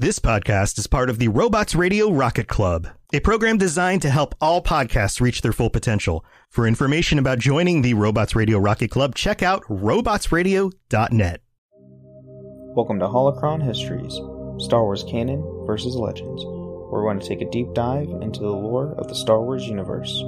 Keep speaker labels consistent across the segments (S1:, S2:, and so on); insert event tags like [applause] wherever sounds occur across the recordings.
S1: This podcast is part of the Robots Radio Rocket Club, a program designed to help all podcasts reach their full potential. For information about joining the Robots Radio Rocket Club, check out robotsradio.net.
S2: Welcome to Holocron Histories Star Wars Canon versus Legends, we're going to take a deep dive into the lore of the Star Wars universe.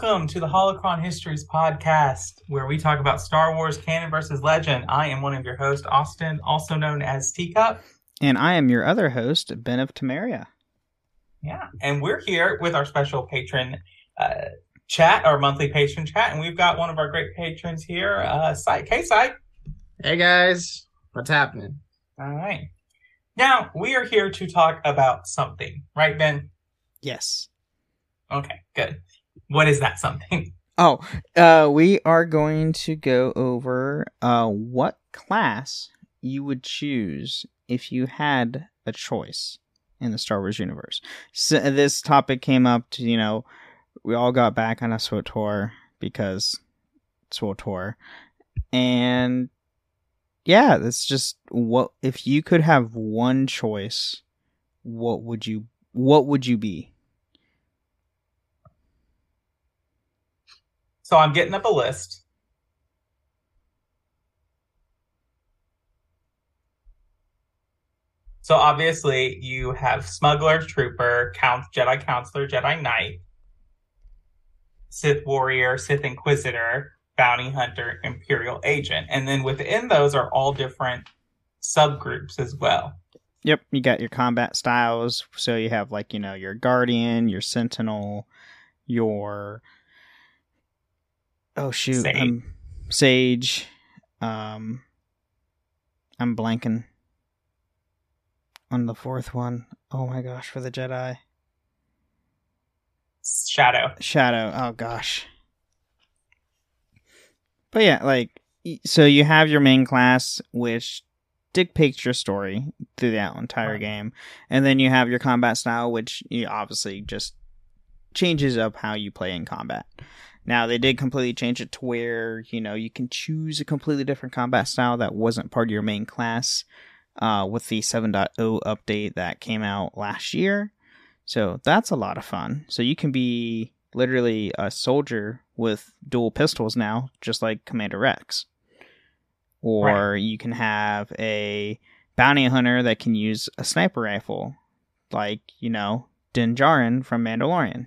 S3: Welcome to the Holocron Histories podcast, where we talk about Star Wars canon versus legend. I am one of your hosts, Austin, also known as Teacup.
S4: And I am your other host, Ben of Temeria.
S3: Yeah, and we're here with our special patron uh, chat, our monthly patron chat, and we've got one of our great patrons here, uh, Syke. Hey, Syke.
S5: Hey guys, what's happening?
S3: All right. Now we are here to talk about something, right, Ben?
S4: Yes.
S3: Okay, good. What is that something? [laughs]
S4: Oh, uh, we are going to go over uh, what class you would choose if you had a choice in the Star Wars universe. So this topic came up to, you know, we all got back on a SWTOR because SWTOR. And yeah, that's just what if you could have one choice, what would you what would you be?
S3: So I'm getting up a list. So obviously you have smuggler, trooper, count, Jedi consular, Jedi knight, Sith warrior, Sith inquisitor, bounty hunter, imperial agent, and then within those are all different subgroups as well.
S4: Yep, you got your combat styles. So you have like you know your guardian, your sentinel, your oh shoot,
S3: Sage.
S4: um, sage. Um, I'm blanking on the fourth one. Oh my gosh, for the Jedi
S3: Shadow.
S4: Shadow. Oh gosh. But yeah, like so you have your main class, which dictates your story through that entire
S3: Right.
S4: game, and then you have your combat style, which you obviously just changes up how you play in combat. Now they did completely change it to where you know you can choose a completely different combat style that wasn't part of your main class uh, with the 7.0 update that came out last year. So that's a lot of fun. So you can be literally a soldier with dual pistols now, just like Commander Rex. Or you can have a bounty hunter that can use a sniper rifle, like, you know, Din Djarin from Mandalorian.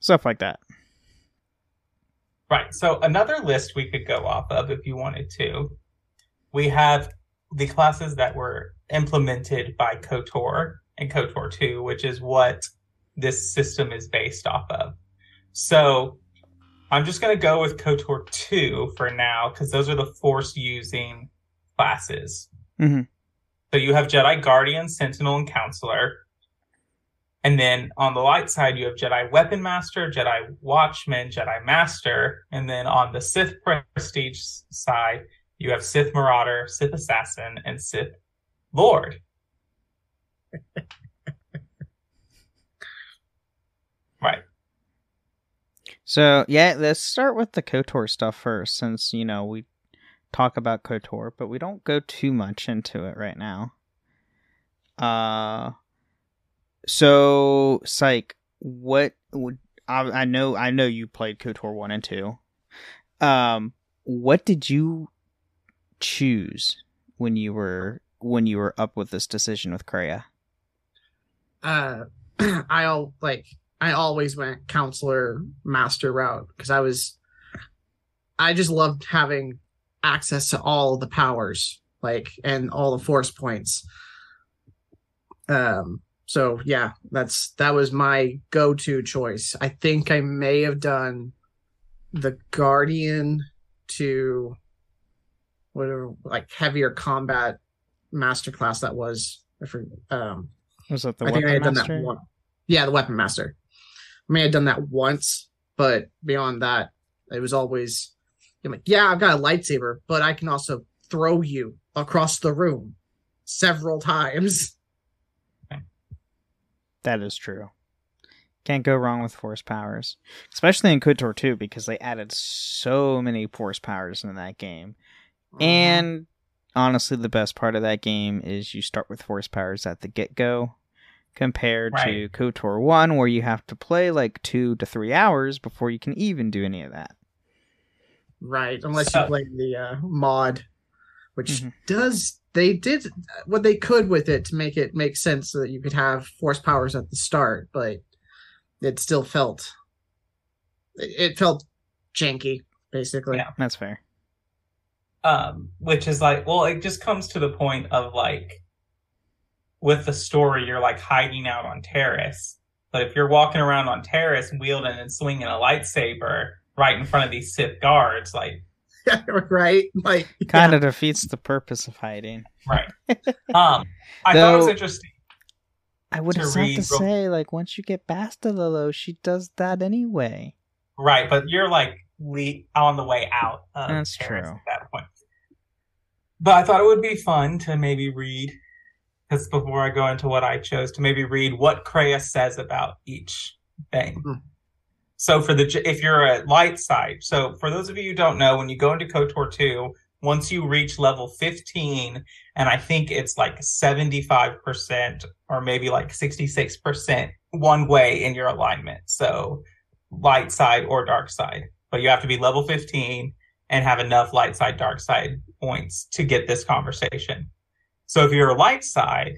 S4: Stuff like that.
S3: Right. So another list we could go off of if you wanted to. We have the classes that were implemented by KOTOR and KOTOR 2, which is what this system is based off of. So I'm just going to go with KOTOR 2 for now because those are the force using classes.
S4: Mhm.
S3: So you have Jedi Guardian, Sentinel, and Consular. And then on the light side, you have Jedi Weapon Master, Jedi Watchman, Jedi Master. And then on the Sith Prestige side, you have Sith Marauder, Sith Assassin, and Sith Lord. [laughs] right.
S4: So yeah, let's start with the KOTOR stuff first, since you know we talk about KOTOR, but we don't go too much into it right now. Uh, so Psych, what would I, I know? I know you played KOTOR one and two. Um, what did you choose when you were when you were up with this decision with Kreia?
S5: Uh, [clears throat] I all like I always went consular master route because I was, I just loved having access to all the powers, like and all the force points. Um. So yeah, that's that was my go-to choice. I think I may have done the guardian to whatever like heavier combat masterclass that was. I forget, um
S4: Was it the
S5: I think I
S4: Weapon
S5: had done that one. Yeah, the weapon master. I may have done that once, but beyond that, it was always I'm like, yeah, I've got a lightsaber, but I can also throw you across the room several times. [laughs]
S4: That is true. Can't go wrong with force powers, especially in KOTOR 2 because they added so many force powers in that game. And honestly, the best part of that game is you start with force powers at the get go, compared to KOTOR 1, where you have to play like two to three hours before you can even do any of that.
S5: Right, unless
S3: So-
S5: you play the uh, mod, which
S4: Mhm.
S5: does they did what they could with it to make it make sense so that you could have force powers at the start, but it still felt it it felt janky, basically.
S3: Yeah.
S4: That's fair.
S3: um which is like well it just comes to the point of like with the story you're like hiding out on Taris but if you're walking around on Taris wielding and swinging a lightsaber right in front of these sith guards like [laughs]
S5: right? Like
S4: Kind of defeats the purpose of hiding.
S3: right [laughs] um i thought it was interesting
S4: I would
S3: To
S4: have to
S3: real-
S4: say, like, once you get past Lilo, she does that anyway.
S3: right but you're like le- on the way out of
S4: That's
S3: Taris
S4: true.
S3: at that point but i thought it would be fun to maybe read because before i go into what i chose to maybe read what Kreia says about each thing
S5: Hmm.
S3: So for the if you're a light side, so for those of you who don't know, when you go into KOTOR 2, once you reach level 15, and I think it's like 75% or maybe like 66% one way in your alignment. So light side or dark side. But you have to be level 15 and have enough light side, dark side points to get this conversation. So if you're a light side,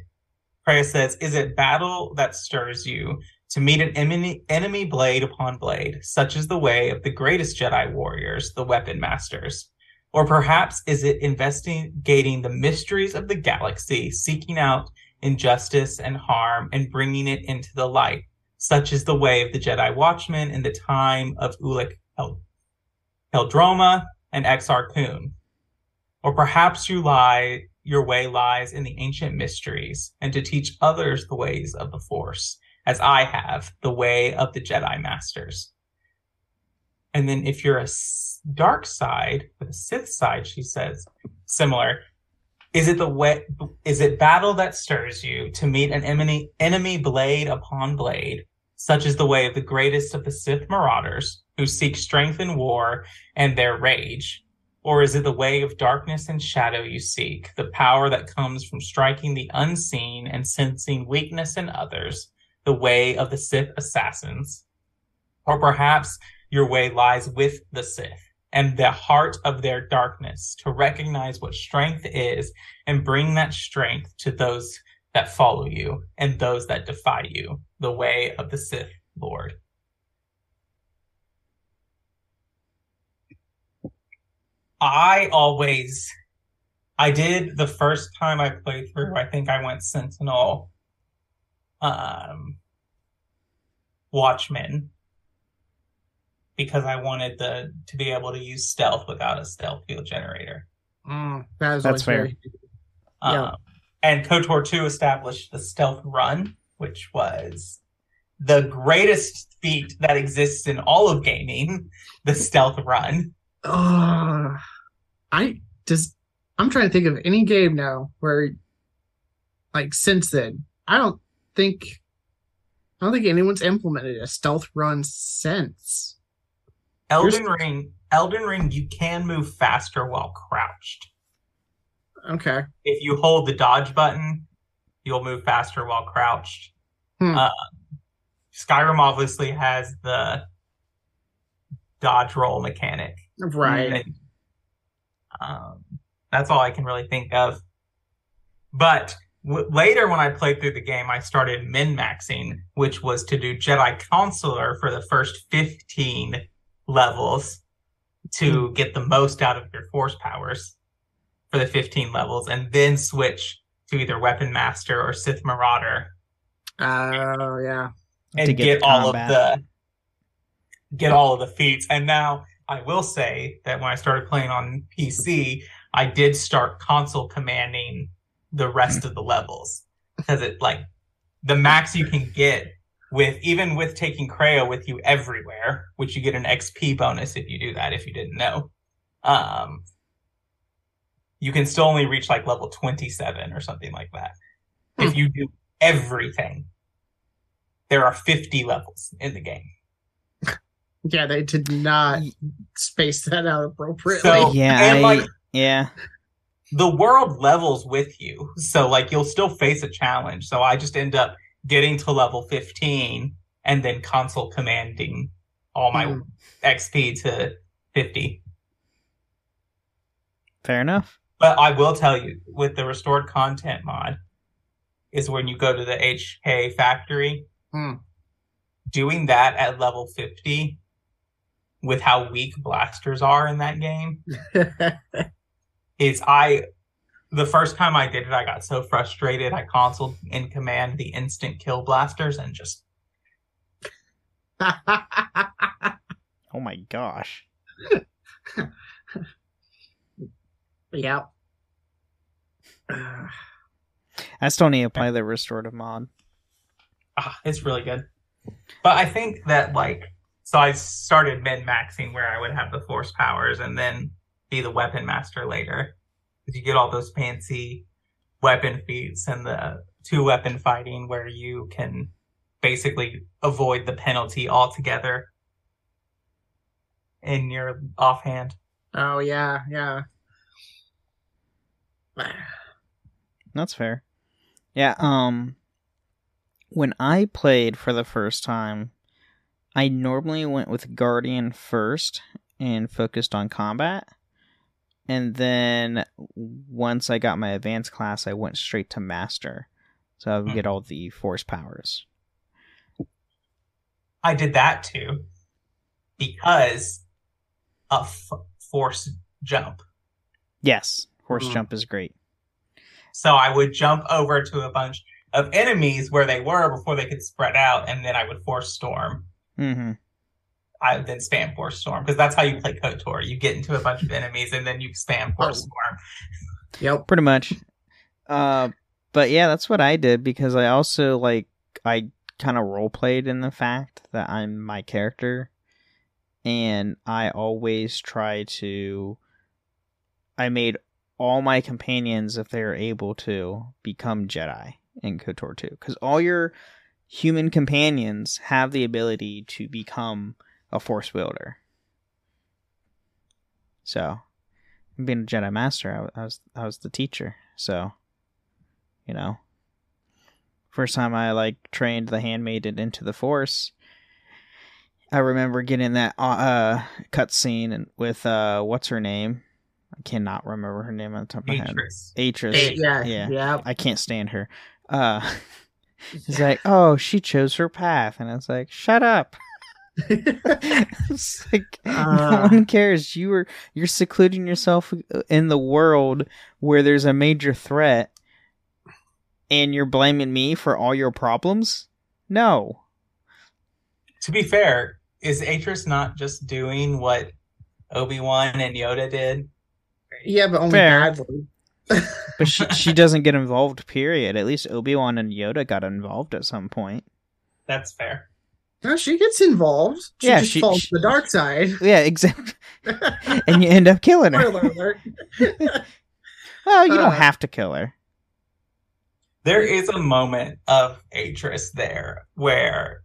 S3: Kreia says, Is it battle that stirs you? To meet an enemy, enemy blade upon blade, such is the way of the greatest Jedi warriors, the weapon masters. Or perhaps is it investigating the mysteries of the galaxy, seeking out injustice and harm and bringing it into the light, such is the way of the Jedi Watchmen in the time of Ulic El- Eldroma and Exar Kun. Or perhaps you lie, your way lies in the ancient mysteries, and to teach others the ways of the Force as I have the way of the Jedi Masters. And then if you're a dark side, the Sith side, she says, similar. Is it the way? Is it battle that stirs you to meet an enemy enemy blade upon blade, such as the way of the greatest of the Sith marauders who seek strength in war and their rage? Or is it the way of darkness and shadow you seek, the power that comes from striking the unseen and sensing weakness in others, the way of the Sith assassins. Or perhaps your way lies with the Sith and the heart of their darkness to recognize what strength is and bring that strength to those that follow you and those that defy you, the way of the Sith Lord. I always, I did the first time I played through, I think I went Sentinel um Watchmen because I wanted the to be able to use stealth without a stealth field generator.
S5: Mm, that is
S4: That's fair.
S5: very
S3: Um,
S5: Yeah.
S3: And KOTOR 2 established the stealth run, which was the greatest feat that exists in all of gaming, [laughs] the stealth run.
S5: Oh, I just I'm trying to think of any game now where, like, since then, I don't think I don't think anyone's implemented a stealth run since.
S3: Elden Ring, Elden Ring, you can move faster while crouched.
S5: Okay,
S3: If you hold the dodge button, you'll move faster while crouched.
S5: Hmm.
S3: Uh, Skyrim obviously has the dodge roll mechanic.
S5: right.
S3: And, um, that's all I can really think of. But w- later, when I played through the game, I started min maxing, which was to do Jedi Consular for the first 15 levels to hmm. get the most out of your force powers for the 15 levels, and then switch to either Weapon Master or Sith Marauder
S5: Oh yeah.
S3: and
S4: To
S3: get,
S4: get
S3: all of the get all of the feats. And now I will say that when I started playing on PC, I did start console commanding the rest of the levels [laughs] because it like the max you can get with even with taking Kreia with you everywhere, which you get an XP bonus if you do that if you didn't know. Um you can still only reach like level 27 or something like that. If you do everything. There are 50 levels in the game.
S5: Yeah, they did not space that out appropriately.
S3: So
S4: Yeah,
S3: and
S4: I-
S3: like
S4: Yeah.
S3: The world levels with you. So like you'll still face a challenge. So I just end up getting to level 15 and then console commanding all my
S5: Hmm.
S3: XP to 50.
S4: Fair enough.
S3: But I will tell you with the restored content mod is when you go to the HK factory
S5: Hmm.
S3: doing that at level 50 with how weak blasters are in that game [laughs] is I the first time I did it, I got so frustrated. I consoled in command the instant kill blasters and just [laughs]
S4: Oh my gosh. [laughs] [sighs]
S5: yeah.
S4: I still need to play the restorative mod.
S3: ah, it's really good. But I think that like so I started min maxing where I would have the force powers and then be the weapon master later. Because you get all those fancy weapon feats and the two weapon fighting where you can basically avoid the penalty altogether in your offhand.
S5: Oh yeah, yeah.
S4: That's fair. Yeah, um when I played for the first time, I normally went with Guardian first and focused on combat. And then once I got my advanced class, I went straight to master. So I would
S3: Hmm.
S4: get all the force powers.
S3: I did that too because of f- force jump.
S4: Yes, force
S5: Hmm.
S4: jump is great.
S3: So I would jump over to a bunch of enemies where they were before they could spread out, and then I would force storm.
S4: hmm
S3: I would then spam force storm because that's how you play KOTOR. You get into a bunch of enemies and then you spam force
S5: Oh.
S3: storm.
S5: Yep.
S4: Pretty much. Uh, but yeah, that's what I did because I also like I kind of role played in the fact that I'm my character, and I always try to. I made all my companions, if they are able to, become Jedi in KOTOR 2. Because all your human companions have the ability to become a Force wielder. So, being a Jedi Master, I, I was I was the teacher. So, you know, first time I like trained the handmaiden into the Force, I remember getting that uh, uh cutscene and with uh what's her name? I cannot remember her name on the top of my head. Atris.
S5: Yeah.
S4: Yeah.
S5: Yeah.
S4: I can't stand her. Uh [laughs] It's [laughs] like, oh, she chose her path, and it's like, shut up. [laughs] [laughs] it's like no
S5: Uh.
S4: one cares. You were you're secluding yourself in the world where there's a major threat, and you're blaming me for all your problems. No,
S3: To be fair, is Atris not just doing what Obi Wan and Yoda did?
S5: yeah, but only
S4: Fair.
S5: badly. [laughs]
S4: but she she doesn't get involved. Period. At least Obi Wan and Yoda got involved at some point.
S3: That's fair.
S5: No, she gets involved. She
S4: Yeah,
S5: just
S4: she-
S5: falls
S4: she-
S5: to the dark side. [laughs]
S4: Yeah, exactly. [laughs] and you end up killing her.
S5: Spoiler alert. [laughs]
S4: Well, you don't
S5: Uh.
S4: have to kill her.
S3: There is a moment of Atris there where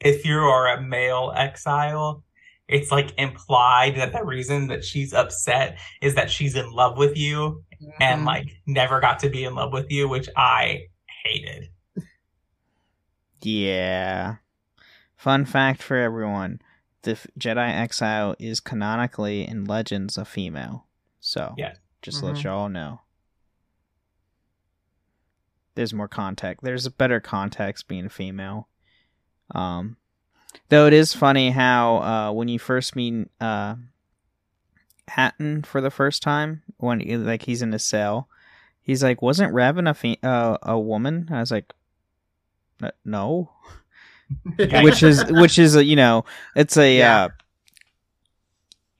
S3: if you are a male exile, it's like implied that the reason that she's upset is that she's in love with you and
S5: Mhm.
S3: like never got to be in love with you, which I hated.
S4: Yeah. Fun fact for everyone: the Jedi Exile is canonically in Legends a female. So
S3: Yeah.
S4: just to let y'all know. There's more context. There's a better context being female. Um, though it is funny how uh, when you first meet uh, Atton for the first time, when like he's in a cell, he's like, "Wasn't Revan a fe- uh, a woman?" I was like, "No." Which is which is a, you know it's a
S5: Yeah.
S4: uh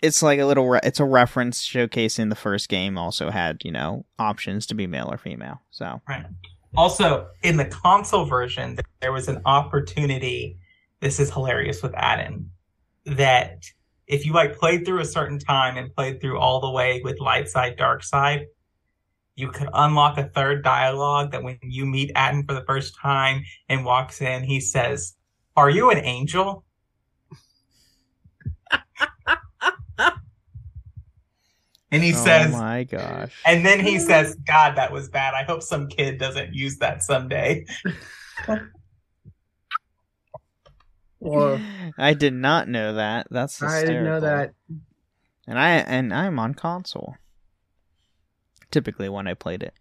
S4: it's like a little re- it's a reference showcasing the first game also had you know options to be male or female so
S3: Right. Also, in the console version, there was an opportunity. This is hilarious with Atton. That if you like played through a certain time and played through all the way with light side, dark side, you could unlock a third dialogue that when you meet Atton for the first time and walks in, he says, Are you an angel? And he
S4: oh
S3: says,
S4: my gosh.
S3: and then he says, God, that was bad. I hope some kid doesn't use that someday. [laughs]
S5: Or
S4: I did not know that. That's
S5: I didn't know that.
S4: And I and I'm on console. Typically when I played it.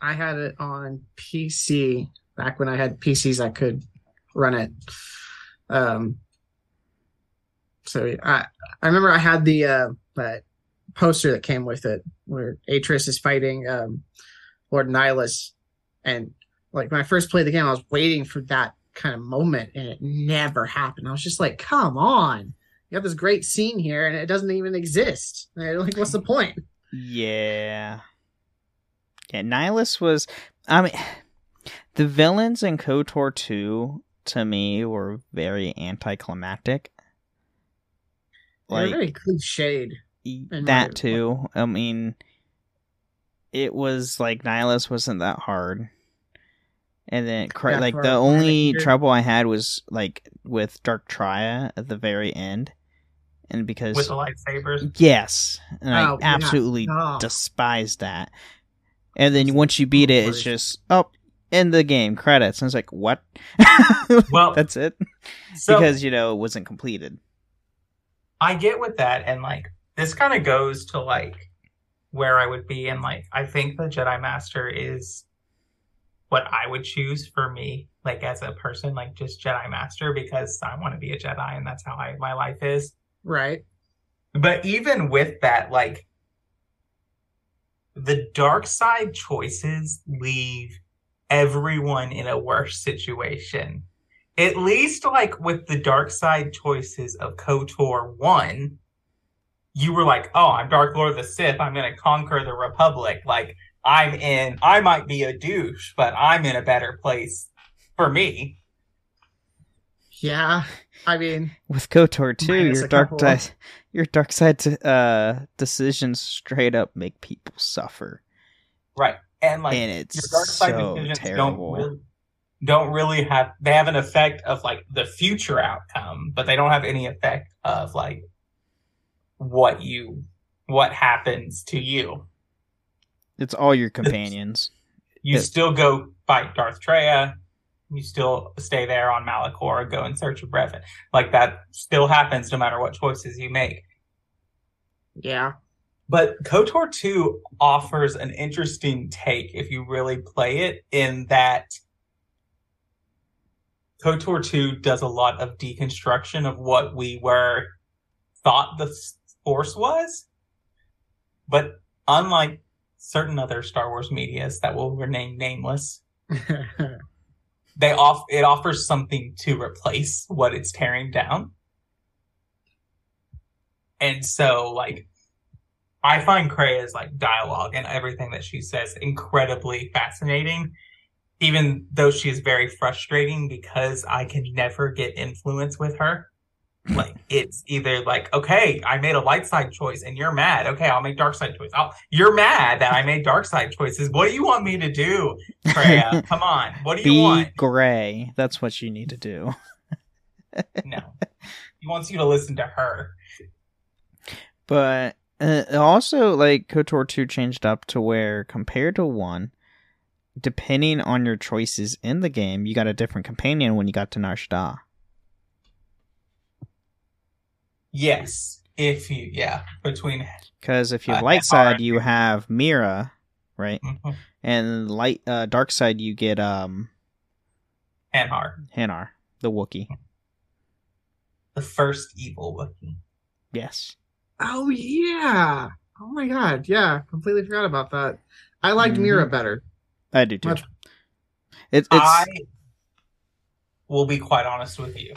S5: I had it on PC back when I had PCs I could run it. Um, so I I remember I had the uh, that poster that came with it where Atris is fighting um, Lord Nihilus, and like when I first played the game, I was waiting for that kind of moment, and it never happened. I was just like, "Come on." You have this great scene here, and it doesn't even exist. Like, what's the point?
S4: Yeah. Yeah, Nihilus was I mean [sighs] the villains in KOTOR 2 to me were very anticlimactic.
S5: They're
S4: Like
S5: very cliched.
S4: that too. I mean it was like Nihilus wasn't that hard. And then like the only trouble I had was like with Darth Traya at the very end. And because
S3: With the lightsabers.
S4: Yes, and I
S5: Oh, yeah.
S4: absolutely
S5: Oh.
S4: despise that. And then once you beat it, it's just oh, in the game credits. And it's like what? [laughs]
S3: Well,
S4: that's it
S3: So
S4: because you know it wasn't completed.
S3: I get with that, and like this kind of goes to like where I would be, and like I think the Jedi Master is what I would choose for me, like as a person, like just Jedi Master, because I want to be a Jedi, and that's how I my life is.
S5: Right.
S3: But even with that, like the dark side choices leave everyone in a worse situation. At least like with the dark side choices of KOTOR 1, you were like, oh, I'm Dark Lord of the Sith. I'm going to conquer the Republic. Like, I'm in, I might be a douche, but I'm in a better place for me.
S5: Yeah. I mean,
S4: With KOTOR
S5: too,
S4: your dark
S5: couple.
S4: di- your dark side uh, decisions straight up make people suffer,
S3: Right. And like,
S4: and it's
S3: your dark side
S4: so
S3: decisions
S4: terrible.
S3: don't really, don't really have they have an effect of like the future outcome but they don't have any effect of like what you what happens to you
S4: It's all your companions.
S3: you
S4: Yeah.
S3: still go fight darth traya you still stay there on malachor go in search of revan like that still happens no matter what choices you make
S5: yeah.
S3: But KOTOR 2 offers an interesting take if you really play it, in that KOTOR 2 does a lot of deconstruction of what we were thought the Force was. But unlike certain other Star Wars medias that will remain nameless, [laughs] they off it offers something to replace what it's tearing down. And so like I find Kreia's like dialogue and everything that she says incredibly fascinating, even though she is very frustrating because I can never get influence with her. Like it's either like, okay, I made a light side choice and you're mad. Okay, I'll make dark side choice. I'll, you're mad that I made dark side choices. What do you want me to do, Kreia? [laughs] Come on. What do you
S4: Be
S3: want?
S4: gray. That's what you need to do. [laughs]
S3: No. He wants you to listen to her.
S4: But uh, also, like KOTOR 2 changed up to where, compared to 1, depending on your choices in the game, you got a different companion when you got to Nar
S3: Yes. If you yeah, between
S4: Because if you
S3: Uh,
S4: light side, you have Mira, right?
S3: Mhm.
S4: And light uh, dark side, you get um
S3: Anhar,
S4: Hanharr, the Wookie,
S3: the first evil Wookiee.
S4: Yes.
S5: oh yeah. Oh my god. Yeah. Completely forgot about that. I liked
S4: Mhm.
S5: Mira better.
S4: I do too.
S5: Much-
S4: It, it's
S3: I will be quite honest with you.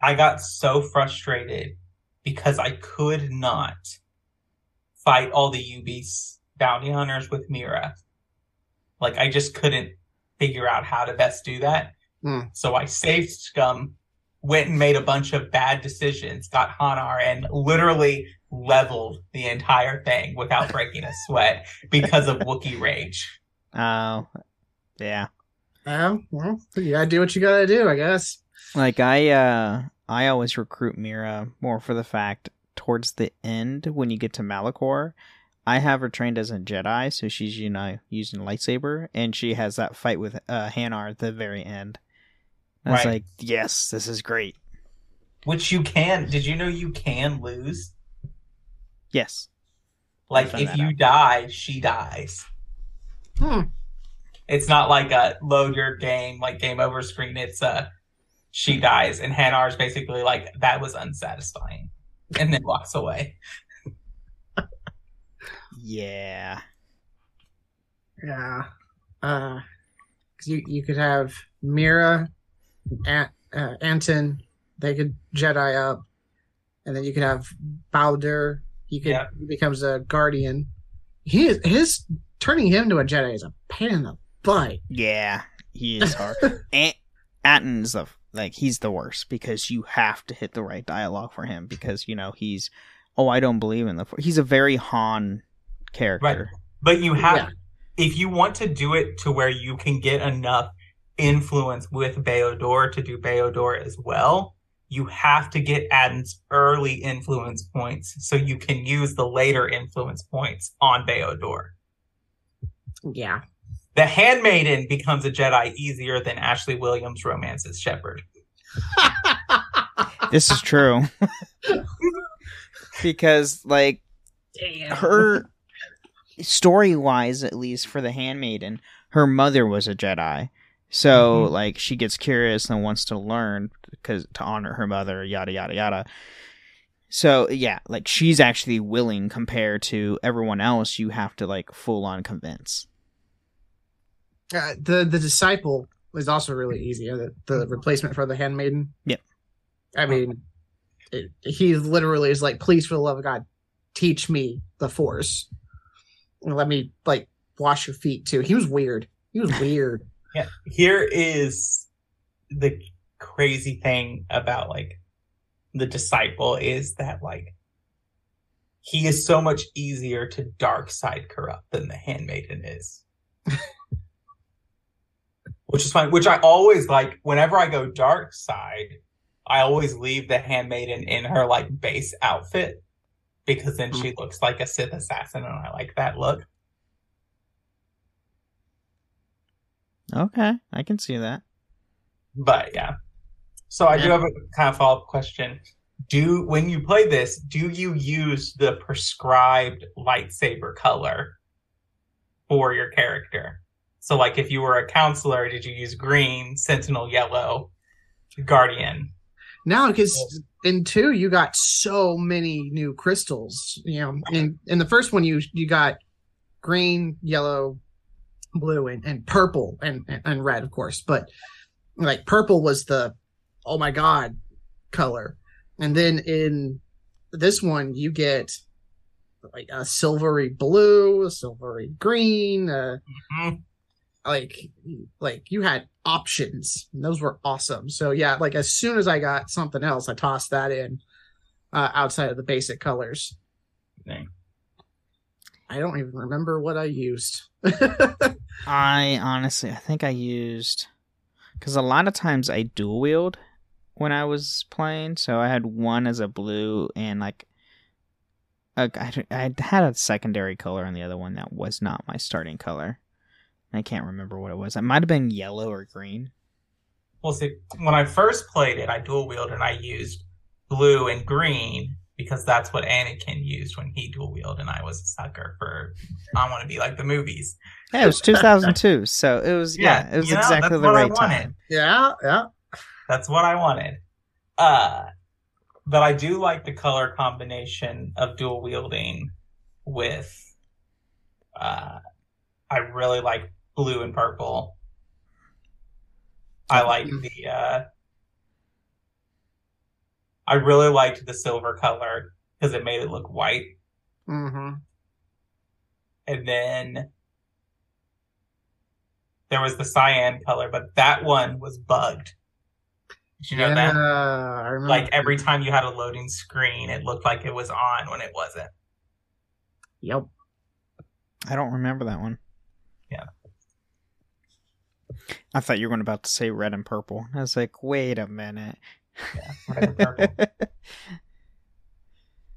S3: I got so frustrated because I could not fight all the UB's bounty hunters with Mira. Like I just couldn't figure out how to best do that.
S5: Hmm.
S3: So I saved Scum, went and made a bunch of bad decisions, got Hanharr, and literally leveled the entire thing without breaking a sweat because of Wookie rage.
S4: oh yeah.
S5: Um, well, you gotta do what you gotta do, I guess.
S4: Like I uh I always recruit Mira more for the fact towards the end when you get to Malachor. I have her trained as a Jedi, so she's you know using lightsaber, and she has that fight with uh, Hanharr at the very end. I was
S3: Right.
S4: like, yes, this is great.
S3: Which you can. Did you know you can lose?
S4: Yes,
S3: Like if you
S4: out.
S3: die, she dies.
S5: Hmm.
S3: It's not like a load your game like game over screen. It's uh she dies, and Hanharr's basically like that was unsatisfying, and then walks away.
S4: yeah,
S5: Yeah. Uh, 'cause you you could have Mira, Ant, uh, Atton. They could Jedi up, and then you could have Bao-Dur. He could
S3: Yeah.
S5: he becomes a guardian. He is his turning him to a Jedi is a pain in the butt.
S4: yeah, he is hard. [laughs] and Atton's the like he's the worst because you have to hit the right dialogue for him because you know he's oh I don't believe in the Force. he's a very Han character.
S3: But you have,
S5: Yeah.
S3: if you want to do it to where you can get enough influence with Bao-Dur to do Bao-Dur as well, you have to get Atton's early influence points so you can use the later influence points on Bao-Dur.
S5: Yeah.
S3: The Handmaiden becomes a Jedi easier than Ashley Williams romances Shepard. [laughs]
S4: This is true. [laughs] because like
S5: Damn.
S4: her story wise at least for the handmaiden her mother was a jedi so
S3: Mhm.
S4: like she gets curious and wants to learn because to honor her mother yada yada yada so yeah like she's actually willing compared to everyone else you have to like full on convince
S5: Uh, the the disciple was also really easy. uh, The, the replacement for the handmaiden.
S4: Yep.
S5: I mean, it, he literally is like, "Please, for the love of God, teach me the Force, and let me like wash your feet too." He was weird. He was [laughs] weird.
S3: Yeah. Here is the crazy thing about like the disciple is that like he is so much easier to dark side corrupt than the handmaiden is. [laughs] which is fine. Which I always like whenever I go dark side, I always leave the handmaiden in her like base outfit because then she mm. looks like a Sith assassin and I like that look.
S4: okay i can see that
S3: But yeah. So I do have a kind of follow up question. Do when you play this, do you use the prescribed lightsaber color for your character? So like if you were a consular, did you use green, sentinel yellow, guardian?
S5: now, because in two, you got so many new crystals. You know, in in the first one, you you got green, yellow, blue, and, and purple, and, and red, of course. But like purple was the oh my god color, and then in this one, you get like a silvery blue, a silvery green, uh,
S3: Mhm.
S5: Like like you had options and those were awesome so yeah like as soon as i got something else i tossed that in uh, outside of the basic colors
S3: Dang.
S5: i don't even remember what i used [laughs]
S4: I honestly, I think I used because a lot of times I dual wield when I was playing. So I had one as a blue and like a, I, I had a secondary color on the other one that was not my starting color. I can't remember what it was. It might have been yellow or green.
S3: Well, see, when I first played it, I dual wielded and I used blue and green because that's what Anakin used when he dual wielded, and I was a sucker for I want to be like the movies.
S4: Yeah, it was 2002, so it was yeah,
S3: Yeah,
S4: it was
S3: you know,
S4: exactly the right time.
S5: yeah yeah
S3: That's what I wanted. Uh, but I do like the color combination of dual wielding with. Uh, I really like blue and purple. I like the. Uh, I really liked the silver color because it made it look white,
S5: mm-hmm.
S3: and then there was the cyan color, but that one was bugged. Did you know
S5: yeah
S3: that?
S5: i remember
S3: like every time you had a loading screen, it looked like it was on when it wasn't.
S5: yep
S4: I don't remember that one.
S3: Yeah.
S4: I thought you were about to say red and purple. I was like, wait a minute.
S3: Yeah, red and purple. [laughs]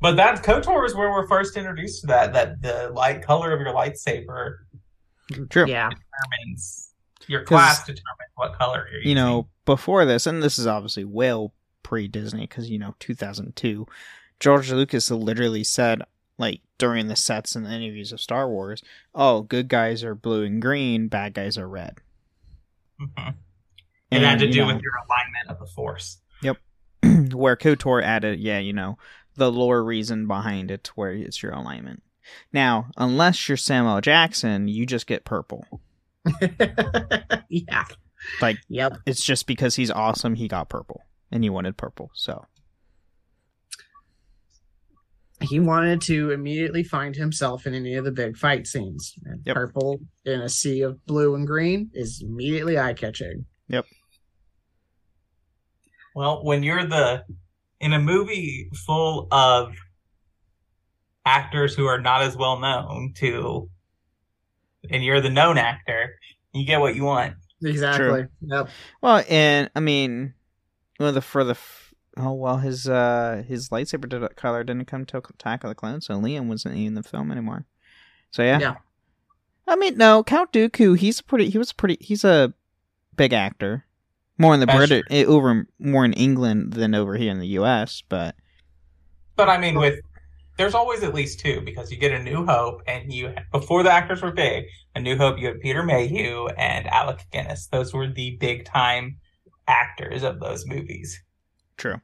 S3: But that KOTOR is where we're first introduced to that. That the light color of your lightsaber
S4: True.
S5: Yeah.
S3: determines your class determines what color you're using.
S4: You know, before this, and this is obviously well pre Disney because you know 2002, George Lucas literally said like during the sets and the interviews of Star Wars, "Oh, good guys are blue and green, bad guys are red."
S3: Mhm. [laughs] It had to do
S4: know,
S3: with your alignment of the force. Yep. [clears throat]
S4: where KOTOR added, yeah, you know, the lore reason behind it, where it's your alignment. Now, unless you're Samuel Jackson, you just get purple. [laughs]
S5: yeah.
S4: Like-
S5: Yep.
S4: It's just because he's awesome, he got purple, and he wanted purple. So,
S5: He wanted to immediately find himself in any of the big fight scenes. And
S4: Yep.
S5: Purple in a sea of blue and green is immediately eye catching. Yep.
S3: Well, when you're the in a movie full of actors who are not as well known to, and you're the known actor, you get what you want.
S5: Exactly. Yep.
S4: well, and I mean, well, the for the f- oh well, his uh his lightsaber did, color didn't come till Attack of the Clones, so Liam wasn't in the film anymore. So yeah,
S5: Yeah.
S4: I mean, no, Count Dooku, he's pretty. He was pretty. He's a big actor, more in the British, eh, over more in England than over here in the U.S. But
S3: But I mean, with there's always at least two because you get a New Hope, and you before the actors were big, a New Hope you had Peter Mayhew and Alec Guinness. Those were the big time actors of those movies.
S4: True,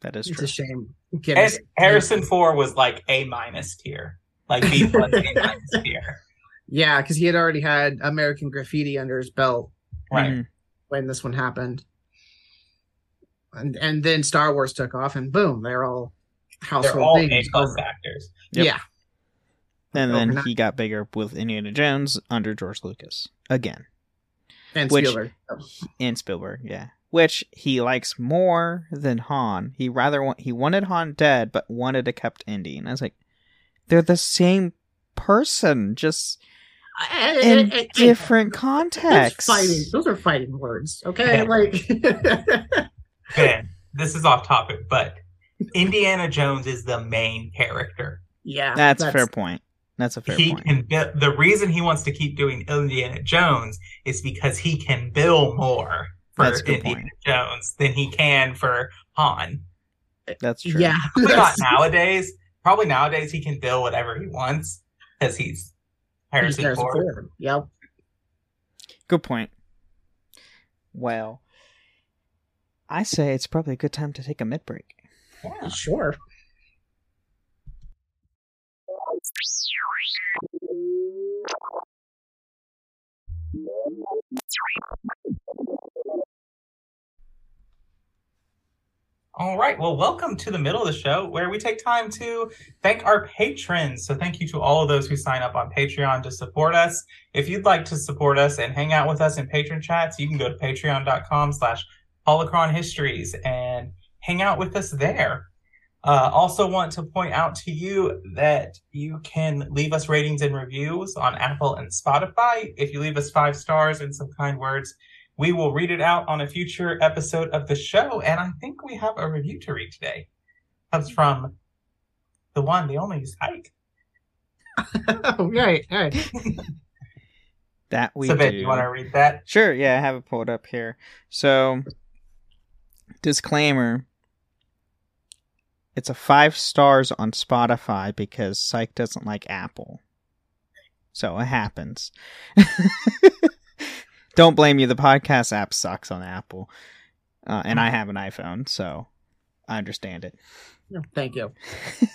S4: that is
S5: It's
S4: true.
S5: a shame.
S3: And Harrison Ford was like A minus tier, like B plus A [laughs] minus tier.
S5: Yeah, because he had already had American Graffiti under his belt
S3: Right.
S4: Mhm.
S5: when this one happened. And and then Star Wars took off, and boom, they're all household
S3: They're all A
S5: names.
S3: plus actors.
S4: Yep.
S5: Yeah,
S4: And then
S5: Overnight.
S4: he got bigger with Indiana Jones under George Lucas again,
S5: and
S4: Which-
S5: Spielberg.
S4: and Spielberg. Yeah, which he likes more than Han. He rather want he wanted Han dead, but wanted to kept Indy. And I was like, they're the same person, just in different
S5: Those
S4: contexts.
S5: fighting. Those are fighting words. Okay,
S3: Yeah.
S5: like [laughs]
S3: Ben, this is off topic, but Indiana Jones is the main character.
S5: yeah,
S4: That's, a fair point. That's a fair
S3: he
S4: point.
S3: can bill, the reason he wants to keep doing Indiana Jones is because he can bill more for
S4: That's
S3: Indiana
S4: point.
S3: Jones than he can for Han.
S4: That's true.
S5: Yeah,
S3: Probably not nowadays. Probably nowadays he can bill whatever he wants because he's
S5: he's
S3: Harrison
S5: Harrison
S3: Ford.
S5: Ford. Yep.
S4: Good point. Well, I say it's probably a good time to take a mid break.
S3: Yeah.
S5: Sure.
S3: All right. Well, welcome to the middle of the show where we take time to thank our patrons. So, thank you to all of those who sign up on Patreon to support us. If you'd like to support us and hang out with us in patron chats, you can go to patreon.com slash holocron histories and hang out with us there. Uh, also, want to point out to you that you can leave us ratings and reviews on Apple and Spotify. If you leave us five stars and some kind words, we will read it out on a future episode of the show. And I think we have a review to read today. Comes mm-hmm. from the one, the only Ike. [laughs]
S5: Oh, right, right. [laughs]
S4: That we
S3: so, Ben,
S4: do.
S3: you want to read that?
S4: Sure, yeah, I have it pulled up here. So, disclaimer it's a five stars on Spotify because Psych doesn't like Apple. So it happens. [laughs] Don't blame you. The podcast app sucks on Apple. Uh, and I have an iPhone, so I understand it.
S5: Thank you. [laughs]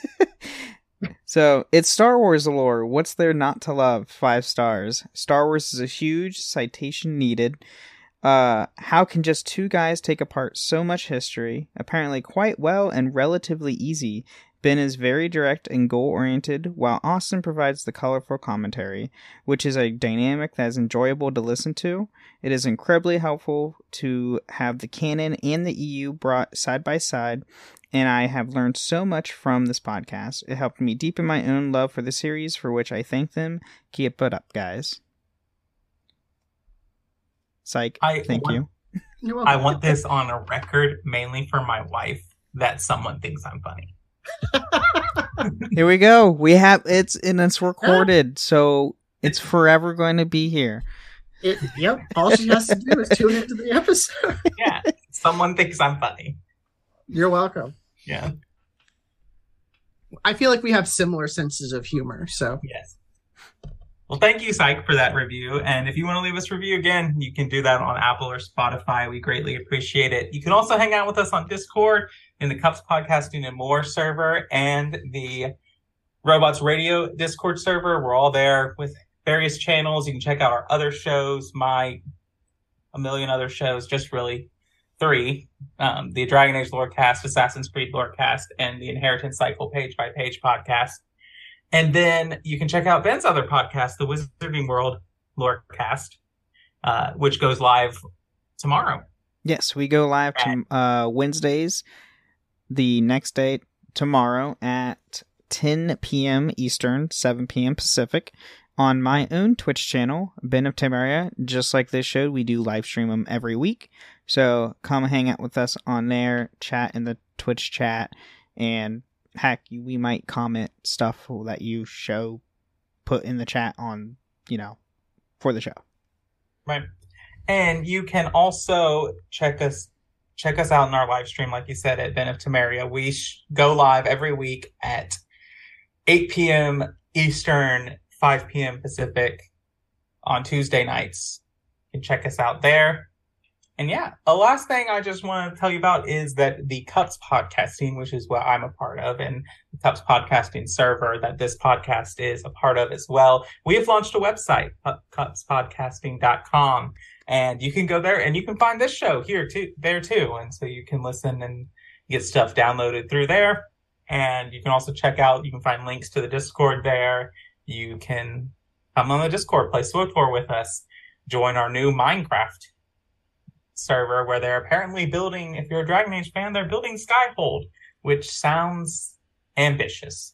S4: So it's Star Wars lore. What's there not to love? Five stars. Star Wars is a huge citation needed. Uh, how can just two guys take apart so much history? Apparently, quite well and relatively easy. Ben is very direct and goal oriented, while Austin provides the colorful commentary, which is a dynamic that is enjoyable to listen to. It is incredibly helpful to have the canon and the EU brought side by side and I have learned so much from this podcast. It helped me deepen my own love for the series, for which I thank them. Keep it up, guys. Psych.
S3: I
S4: thank
S3: want-
S4: you.
S3: I want this on a record mainly for my wife that someone thinks I'm funny. [laughs]
S4: Here we go. We have it's and it's ah. recorded, so it's forever going to be here.
S5: It, yep. All she has to do is tune into the episode. [laughs]
S3: Yeah. Someone thinks I'm funny.
S5: You're welcome.
S3: Yeah.
S5: I feel like we have similar senses of humor. So
S3: Yes. Well, thank you, Psych, for that review. And if you want to leave us a review again, you can do that on Apple or Spotify. We greatly appreciate it. You can also hang out with us on Discord in the Cups Podcasting and More server and the Robots Radio Discord server. We're all there with various channels. You can check out our other shows, my a million other shows, just really three. Um, the Dragon Age Lorecast, Assassin's Creed Lorecast, and the Inheritance Cycle Page by Page podcast. And then you can check out Ben's other podcast, the Wizarding World Lorecast, uh, which goes live tomorrow.
S4: Yes, we go live to uh, Wednesdays, the next day tomorrow at 10 p.m. Eastern, 7 p.m. Pacific, on my own Twitch channel, Ben of Temeria. Just like this show, we do live stream them every week. So come hang out with us on there, chat in the Twitch chat, and heck, we might comment stuff that you show, put in the chat on, you know, for the show.
S3: Right. And you can also check us check us out in our live stream, like you said, at Ben of Temeria. We sh- go live every week at 8 p.m. Eastern, 5 p.m. Pacific on Tuesday nights. You can check us out there. And yeah, the last thing I just want to tell you about is that the Cups podcasting, which is what I'm a part of, and the Cups podcasting server that this podcast is a part of as well. We have launched a website, cupspodcasting.com, and you can go there and you can find this show here too, there too. And so you can listen and get stuff downloaded through there. And you can also check out, you can find links to the Discord there. You can come on the Discord, play SWTOR with us, join our new Minecraft server where they're apparently building, if you're a Dragon Age fan, they're building Skyhold, which sounds ambitious.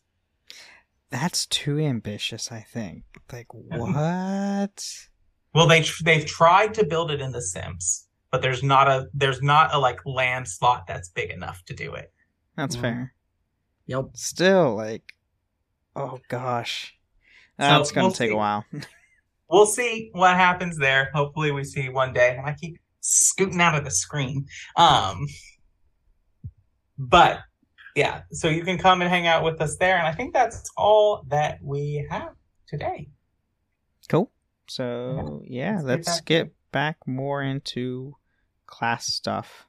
S4: That's too ambitious, I think. Like, [laughs] what?
S3: Well, they tr- they've tried to build it in The Sims, but there's not a there's not a like land slot that's big enough to do it.
S4: That's
S5: Mhm.
S4: fair.
S5: yep.
S4: Still, like, oh gosh,
S3: So,
S4: that's gonna
S3: we'll
S4: take
S3: see.
S4: a while. [laughs]
S3: We'll see what happens there. Hopefully, we see one day. And I keep scooting out of the screen. Um, but yeah, so you can come and hang out with us there, and I think that's all that we have today.
S4: cool. So yeah,
S3: let's get
S4: let's
S3: back
S4: get back more into class stuff.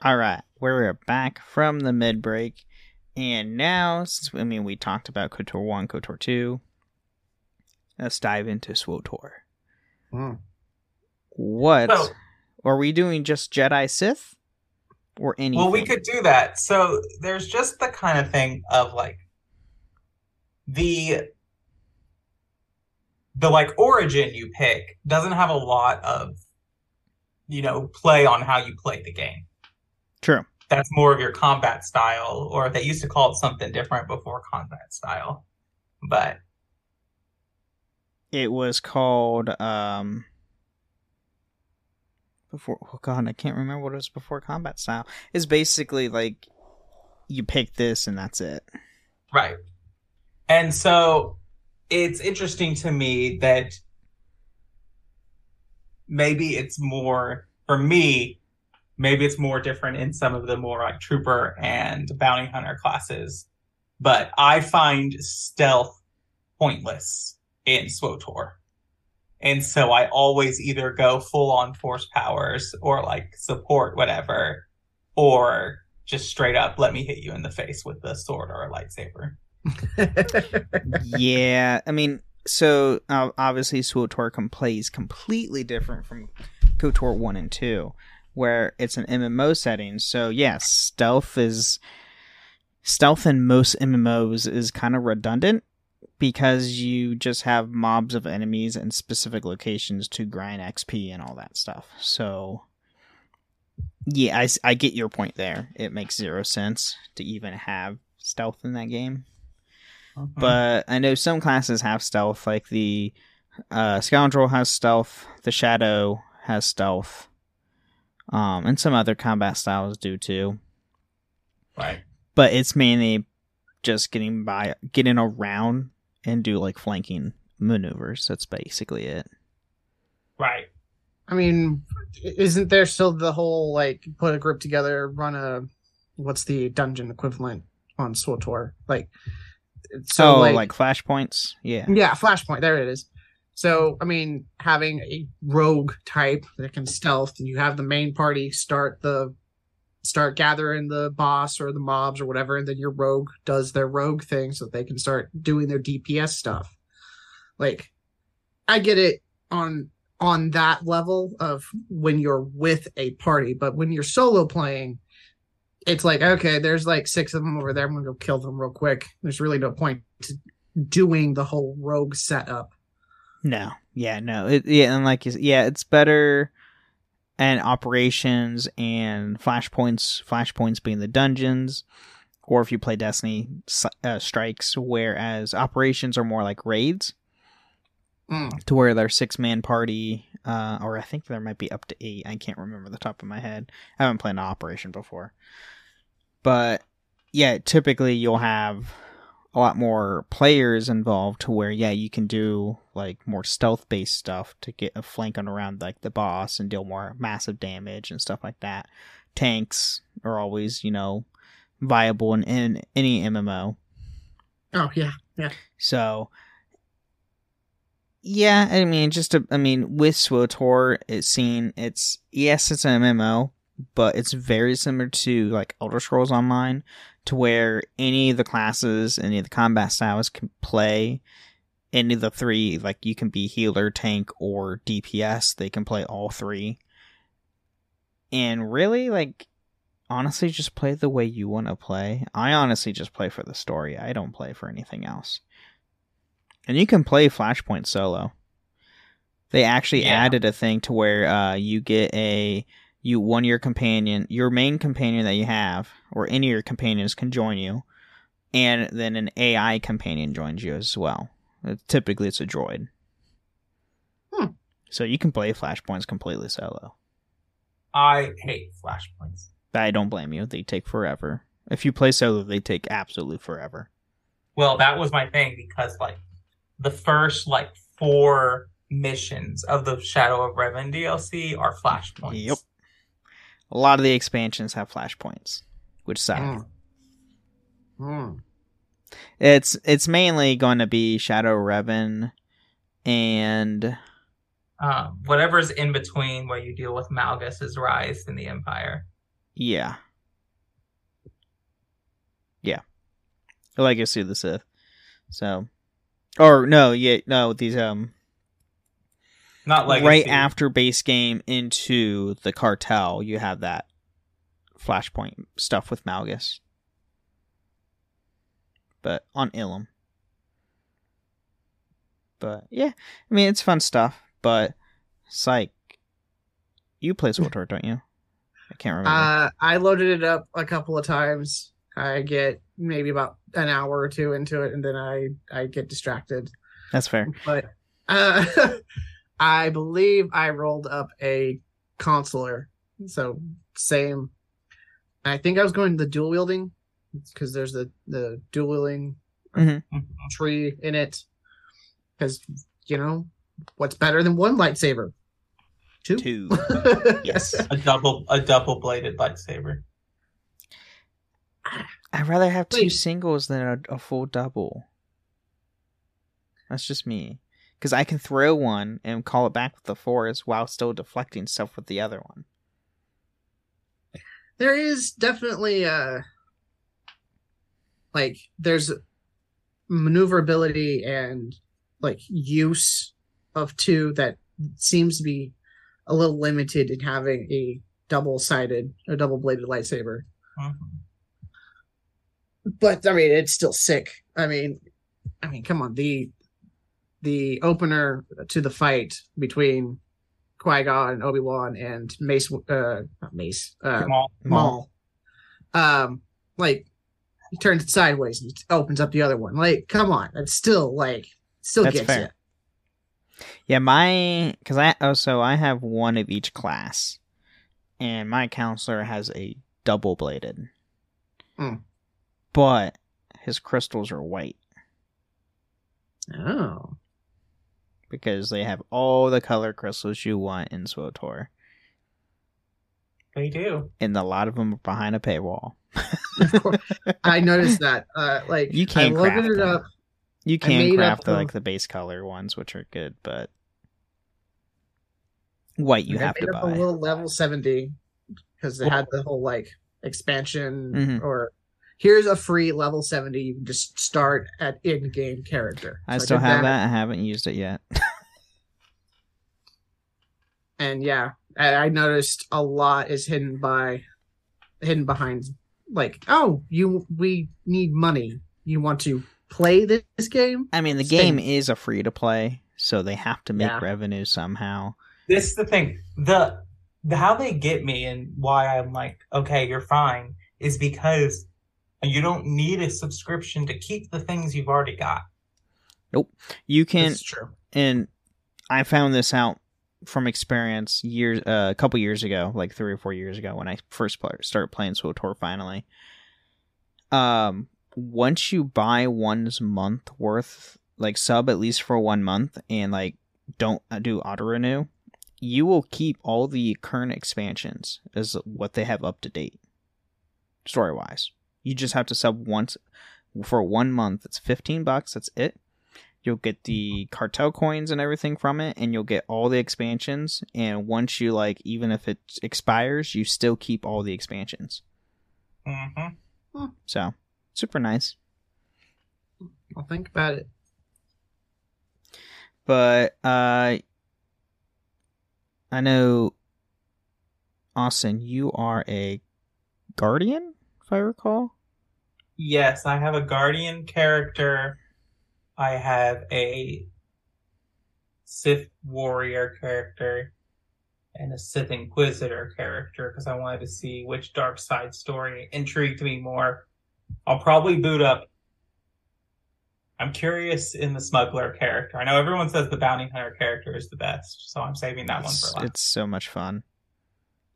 S4: All right, we're back from the mid break, and now since I mean we talked about Kotor one, Kotor two, let's dive into SWTOR.
S5: Mm.
S4: What
S3: So-
S4: are we doing? Just Jedi Sith, or anything?
S3: Well, we could do that. So there's just the kind of thing of like the the like origin you pick doesn't have a lot of you know play on how you play the game.
S4: True.
S3: That's more of your combat style, or they used to call it something different before combat style. But
S4: it was called um before oh god i can't remember what it was before combat style it's basically like you pick this and that's it
S3: Right. And so it's interesting to me that maybe it's more, for me, maybe it's more different in some of the more like trooper and bounty hunter classes. But I find stealth pointless in SWTOR. And so I always either go full on force powers or like support whatever, or just straight up let me hit you in the face with a sword or a lightsaber. [laughs]
S4: yeah i mean so uh, obviously SWTOR com- plays completely different from KOTOR 1 and 2 where it's an MMO setting so yes stealth is stealth in most MMOs is kind of redundant because you just have mobs of enemies in specific locations to grind XP and all that stuff. So, yeah, I get your point there. It makes zero sense to even have stealth in that game. But I know some classes have stealth, like the Uh, Scoundrel has stealth. The Shadow has stealth. Um, and some other combat styles do too.
S3: Right.
S4: But it's mainly just getting by, getting around and do like flanking maneuvers. That's basically it.
S3: Right.
S5: I mean, isn't there still the whole like put a group together, run a what's the dungeon equivalent on SWTOR? Like, so
S4: oh, like,
S5: like,
S4: flashpoints? Yeah.
S5: yeah, Flashpoint. There it is. So I mean, having a rogue type that can stealth, and you have the main party start the start gathering the boss or the mobs or whatever, and then your rogue does their rogue thing so that they can start doing their DPS stuff. Like, I get it on on that level of when you're with a party, but when you're solo playing, it's like okay, there's like six of them over there. I'm gonna go kill them real quick. There's really no point to doing the whole rogue setup.
S4: No. Yeah, no. It, yeah, and like yeah, it's better and operations and flashpoints, flashpoints being the dungeons or if you play Destiny uh, strikes whereas operations are more like raids
S5: Mm.
S4: to where they're six man party uh or I think there might be up to 8. I can't remember the top of my head. I haven't played an operation before. But yeah, typically you'll have a lot more players involved to where yeah you can do like more stealth based stuff to get a flanking around like the boss and deal more massive damage and stuff like that. Tanks are always you know viable in, in any mmo
S5: Oh yeah, yeah.
S4: So yeah i mean just a, i mean with SWTOR it's seen it's yes it's an mmo but it's very similar to like elder scrolls online to where any of the classes any of the combat styles can play. Any of the three like you can be healer tank or dps they can play all three. And really like honestly just play the way you want to play. I honestly just play for the story. I don't play for anything else. And you can play flashpoint solo. They actually
S3: Yeah.
S4: added a thing to where uh, you get a you one of your companion your main companion that you have or any of your companions can join you and then an ai companion joins you as well Uh, typically it's a droid
S5: Hmm.
S4: so you can play flashpoints completely solo
S3: I hate flashpoints.
S4: but i don't blame you they take forever if you play solo they take absolutely forever
S3: Well, that was my thing because like the first like four missions of the Shadow of Revan DLC are flashpoints.
S4: Yep. A lot of the expansions have flashpoints which suck
S5: Mm. Mm.
S4: It's it's mainly going to be Shadow Revan and
S3: Um, whatever's in between where you deal with Malgus's rise in the Empire.
S4: yeah. Yeah. Legacy of the Sith. So or no, yeah, no, these um
S3: Not like
S4: right after base game into the cartel, you have that flashpoint stuff with Malgus. But on Ilum. But yeah, I mean it's fun stuff, but Psych you play SWTOR, don't you? I can't remember.
S5: Uh, I loaded it up a couple of times. I get maybe about an hour or two into it, and then I I get distracted.
S4: That's fair.
S5: But uh, [laughs] I believe I rolled up a consular, so same. I think I was going to the dual wielding because there's the the dual wielding
S4: Mhm.
S5: tree in it. Because you know what's better than one lightsaber? Two.
S4: Two. [laughs] Yes.
S3: a double a double bladed lightsaber.
S4: I'd rather have two
S5: Wait.
S4: singles than a, a full double. That's just me. Because I can throw one and call it back with the force while still deflecting stuff with the other one.
S5: there is definitely uh like there's maneuverability and like use of two that seems to be a little limited in having a double sided or double bladed lightsaber
S3: Mhm.
S5: but i mean it's still sick i mean i mean come on the the opener to the fight between qui-gon and obi-wan and mace uh not mace uh
S3: Maul.
S5: Maul. Um, like he turns it sideways and opens up the other one. Like, come on, it's still like still
S4: That's
S5: gets
S4: fair. Yeah, my because I oh so I have one of each class, and my consular has a double bladed,
S5: Hmm.
S4: but his crystals are white
S5: Oh.
S4: Because they have all the color crystals you want in SWTOR,
S3: They do.
S4: and a lot of them are behind a paywall.
S5: Of course. I [laughs] noticed that. Uh, like
S4: You can't
S5: I
S4: craft
S5: it
S4: them.
S5: up.
S4: You can
S5: made
S4: craft the, like the base color ones, which are good, but white you
S5: I
S4: have to
S5: made up
S4: buy.
S5: a little level seventy because they had the whole like expansion
S4: Mhm.
S5: or here's a free level seventy. You can just start at in-game character.
S4: I
S5: So
S4: still
S5: did
S4: have that. I haven't used it yet. [laughs]
S5: and yeah, I, I noticed a lot is hidden by hidden behind like oh you we need money. You want to play this, this game?
S4: I mean, the
S5: Spend-
S4: game is a free to play, so they have to make
S5: Yeah.
S4: revenue somehow.
S3: This is the thing. The, the how they get me and why I'm like, okay, you're fine, is because you don't need a subscription to keep the things you've already got. Nope.
S4: You can,
S5: It's true.
S4: and I found this out from experience years, uh, a couple years ago, like three or four years ago, when I first play, started playing SWTOR. Finally, um, once you buy one's month worth, like sub at least for one month, and like don't uh, do auto renew, you will keep all the current expansions as what they have up to date, story wise. You just have to sub once for one month. It's fifteen bucks. That's it. You'll get the cartel coins and everything from it, and you'll get all the expansions. And once you like, even if it expires, you still keep all the expansions.
S3: Mm-hmm.
S4: So super nice.
S5: I'll think about it.
S4: But uh I know Austin, you are a guardian, if I recall.
S3: Yes, I have a guardian character. I have a Sith warrior character and a Sith Inquisitor character because I wanted to see which dark side story intrigued me more. I'll probably boot up. I'm curious in the smuggler character. I know everyone says the bounty hunter character is the best, so I'm saving that one for last.
S4: it's so much fun.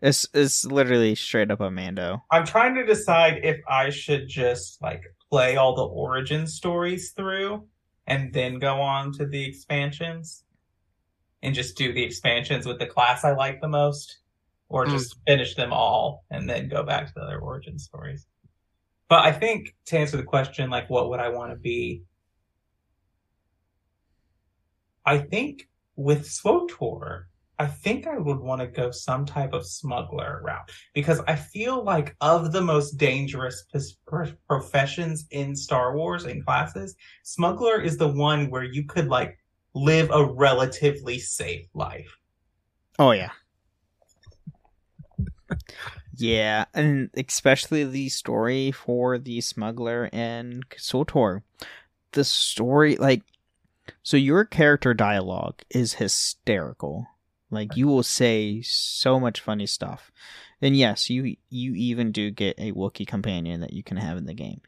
S4: It's it's literally straight up a Mando.
S3: I'm trying to decide if I should just like play all the origin stories through and then go on to the expansions and just do the expansions with the class I like the most or just hmm. finish them all and then go back to the other origin stories. But I think to answer the question like what would I want to be I think with SWTOR I think I would want to go some type of smuggler route because I feel like of the most dangerous professions in Star Wars and classes, smuggler is the one where you could like live a relatively safe life.
S4: Oh yeah. [laughs] yeah, and especially the story for the smuggler and SWTOR. The story like so your character dialogue is hysterical. Like you will say so much funny stuff. And yes, you you even do get a Wookiee companion that you can have in the game.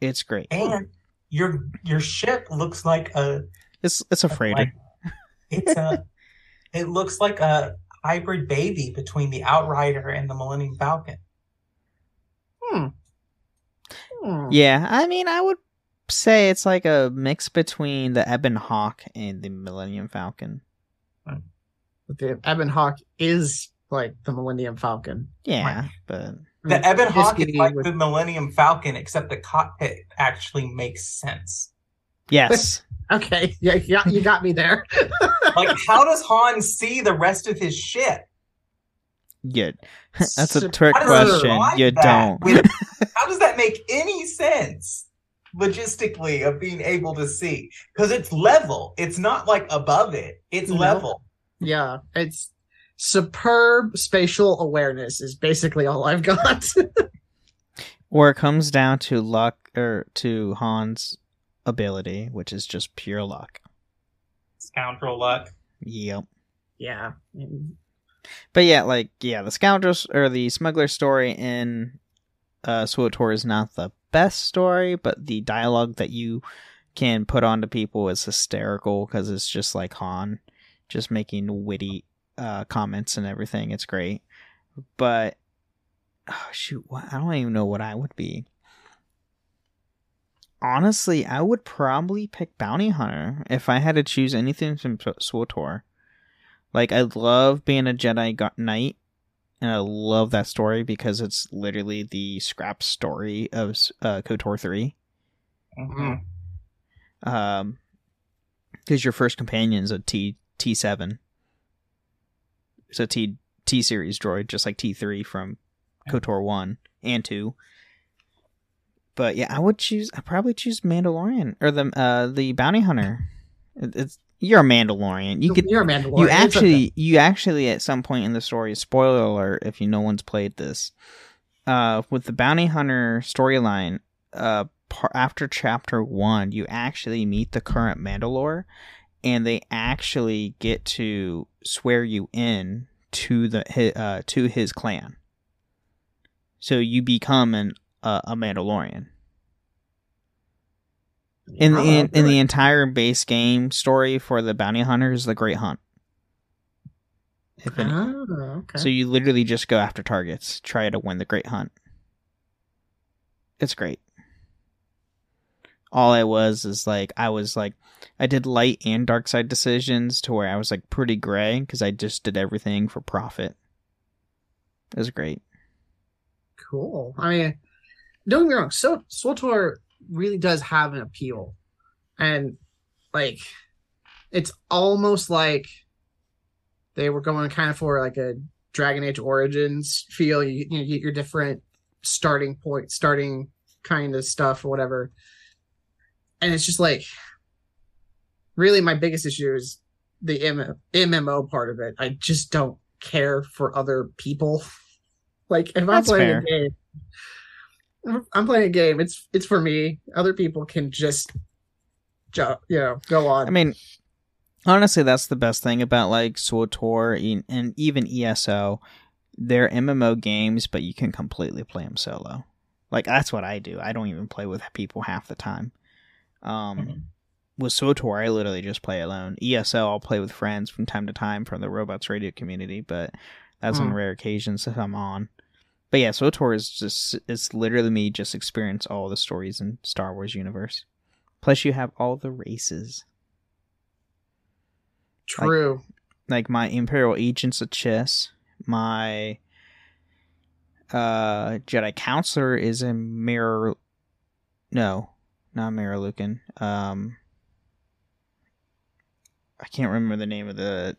S4: It's great.
S3: And your your ship looks like a
S4: It's it's a freighter.
S3: like, it's a [laughs] it looks like a hybrid baby between the Outrider and the Millennium Falcon.
S5: Hmm. Hmm.
S4: Yeah, I mean, I would say it's like a mix between the Ebon Hawk and the Millennium Falcon.
S5: But the Ebon Hawk is like the Millennium Falcon.
S4: Yeah, but
S3: The Ebon Hawk is like
S5: with-
S3: the Millennium Falcon, except the cockpit actually makes sense.
S4: yes, [laughs]
S5: Okay, yeah, you got, you got me there. [laughs]
S3: Like, how does Han see the rest of his ship?
S4: you. [laughs] That's a trick
S3: How does he
S4: question.
S3: survive
S4: You
S3: that
S4: don't.
S3: with- how does that make any sense logistically of being able to see? Because it's level. It's not like above it. It's
S5: No.
S3: level.
S5: Yeah, it's superb spatial awareness is basically all I've got. [laughs]
S4: or it comes down to luck or to Han's ability, which is just pure luck.
S3: Scoundrel luck.
S4: Yep.
S5: yeah.
S4: But yeah, like yeah, the scoundrels or the smuggler story in uh SWTOR is not the best story, but the dialogue that you can put onto people is hysterical because it's just like Han. Just making witty uh, comments and everything. It's great, but oh, shoot, what, I don't even know what I would be. Honestly, I would probably pick Bounty Hunter if I had to choose anything from SWTOR. Like, I love being a Jedi Knight, and I love that story because it's literally the scrap story of uh, KOTOR 3.
S3: Mhm.
S4: Um, because your first companion's a T T seven. It's a T T series droid, just like T three from KOTOR one and two. But yeah, I would choose. I probably choose Mandalorian or the uh the bounty hunter. It's you're a Mandalorian. You could
S5: You're a Mandalorian.
S4: you actually
S5: okay.
S4: you actually at some point in the story spoiler alert if you no one's played this uh with the bounty hunter storyline uh par- after chapter 1 you actually meet the current mandalore and they actually get to swear you in to the uh to his clan. So you become an uh, a mandalorian. In the in, in the entire base game story for the bounty hunter is the great hunt.
S5: Oh, okay.
S4: so you literally just go after targets try to win the great hunt. It's great all i was is like i was like i did light and dark side decisions to where i was like pretty gray because i just did everything for profit it was great
S5: Cool. I mean, don't get me wrong. So SWTOR really does have an appeal, and like, it's almost like they were going kind of for like a Dragon Age Origins feel. You, you get your different starting point, starting kind of stuff or whatever, and it's just like, really, my biggest issue is the M- MMO part of it. I just don't care for other people. [laughs] Like if I'm playing
S4: fair.
S5: a game, I'm playing a game. It's it's for me. Other people can just, ju- you know, go on.
S4: I mean, honestly, that's the best thing about like SWTOR and even ESO. They're MMO games, but you can completely play them solo. Like that's what I do. I don't even play with people half the time. Um,
S3: Mhm.
S4: with SWTOR, I literally just play alone. ESO, I'll play with friends from time to time from the Robots Radio community, but that's on
S5: Hmm.
S4: rare occasions if I'm on. But yeah, SWTOR is just it's literally me just experience all the stories in Star Wars universe. Plus, you have all the races.
S5: True.
S4: like my Imperial Agents of Chiss, my uh Jedi Consular is a Mirror no, not Mirror Um I can't remember the name of the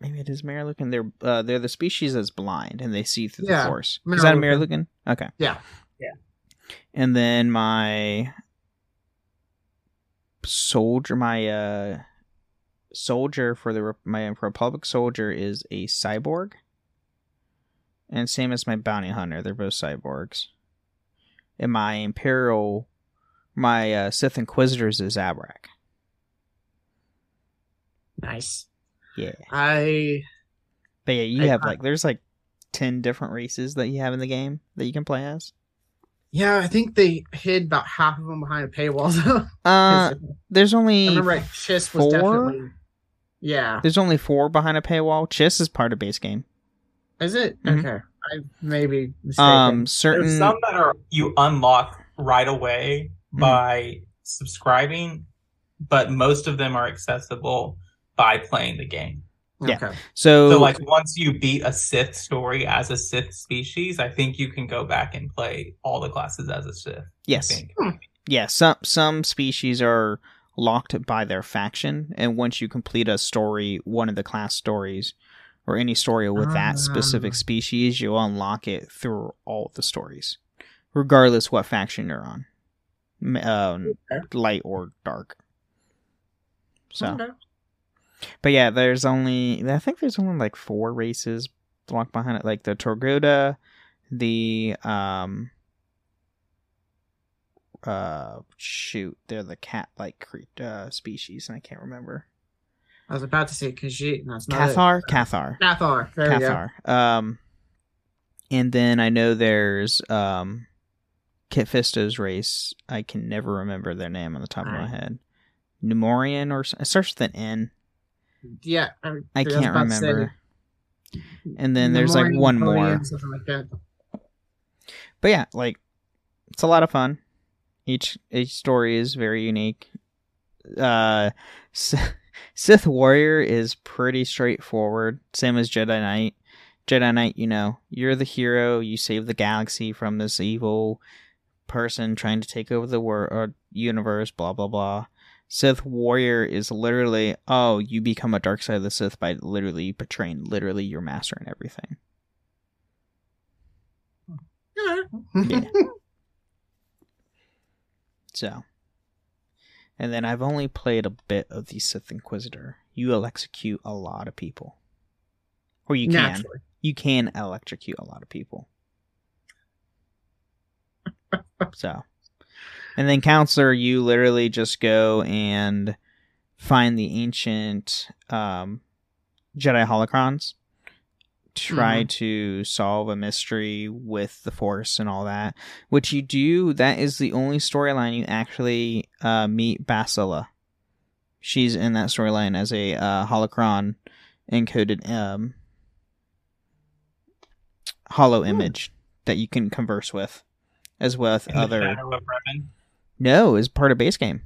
S4: maybe it is Mirror They're uh they're the species that's blind and they see through
S5: Yeah,
S4: the force.
S5: Mirror
S4: is that a Miraluka.
S5: Lucan?
S4: Okay.
S5: Yeah.
S3: Yeah.
S4: And then my soldier my uh soldier for the my republic soldier is a cyborg and same as my bounty hunter they're both cyborgs and my imperial my uh, sith inquisitors is Zabrak
S5: Nice.
S4: yeah
S5: I
S4: but yeah you
S5: I-
S4: have
S5: I-
S4: like there's like 10 different races that you have in the game that you can play as
S5: yeah, I think they hid about half of them behind a paywall. [laughs] though.
S4: uh there's
S5: I
S4: only
S5: remember right, Chiss was
S4: four?
S5: definitely. Yeah.
S4: there's only four behind a paywall chiss is part of base game
S5: Is it?
S4: Mhm.
S5: Okay. I may be mistaken.
S4: um certain
S3: There's some that are you unlock right away
S4: Mhm.
S3: by subscribing, but most of them are accessible by playing the game.
S4: yeah.
S5: Okay.
S4: so,
S3: So, like, once you beat a Sith story as a Sith species, I think you can go back and play all the classes as a Sith. I
S4: yes
S3: think.
S4: yeah some some species are locked by their faction and once you complete a story one of the class stories or any story with that specific
S5: Ah.
S4: species you'll unlock it through all the stories regardless what faction you're on M- um, light or dark so
S5: Okay.
S4: but yeah there's only i think there's only like four races locked behind it like the Togruta the um uh shoot they're the cat like cre- uh species and i can't remember
S5: I was about to say Khajiit, and that's not it.
S4: cathar cathar
S5: Cathar. There we go.
S4: cathar um and then i know there's um kit fisto's race i can never remember their name on the top of my head numorian or it starts with an n
S5: Yeah, I,
S4: I can't
S5: about to say,
S4: remember. And then there's like one more.
S5: like.
S4: But yeah, like it's a lot of fun. Each each story is very unique. Uh, [laughs] Sith Warrior is pretty straightforward, same as Jedi Knight. Jedi Knight, you know, you're the hero. You save the galaxy from this evil person trying to take over the world or uh, universe. Blah blah blah. Sith Warrior is literally, oh, you become a dark side of the Sith by literally betraying literally your master and everything. Yeah. [laughs] So, and then I've only played a bit of the Sith Inquisitor. You will execute a lot of people, or you can.
S5: Naturally.
S4: You can electrocute a lot of people. So, and then consular, you literally just go and find the ancient um, Jedi holocrons, try to solve a mystery with the Force and all that. Which you do. That is the only storyline you actually uh, meet Bastila. She's in that storyline as a uh, holocron encoded um, hollow image that you can converse with, as well as
S3: In
S4: other.
S3: Shadow.
S4: No, is part of base game.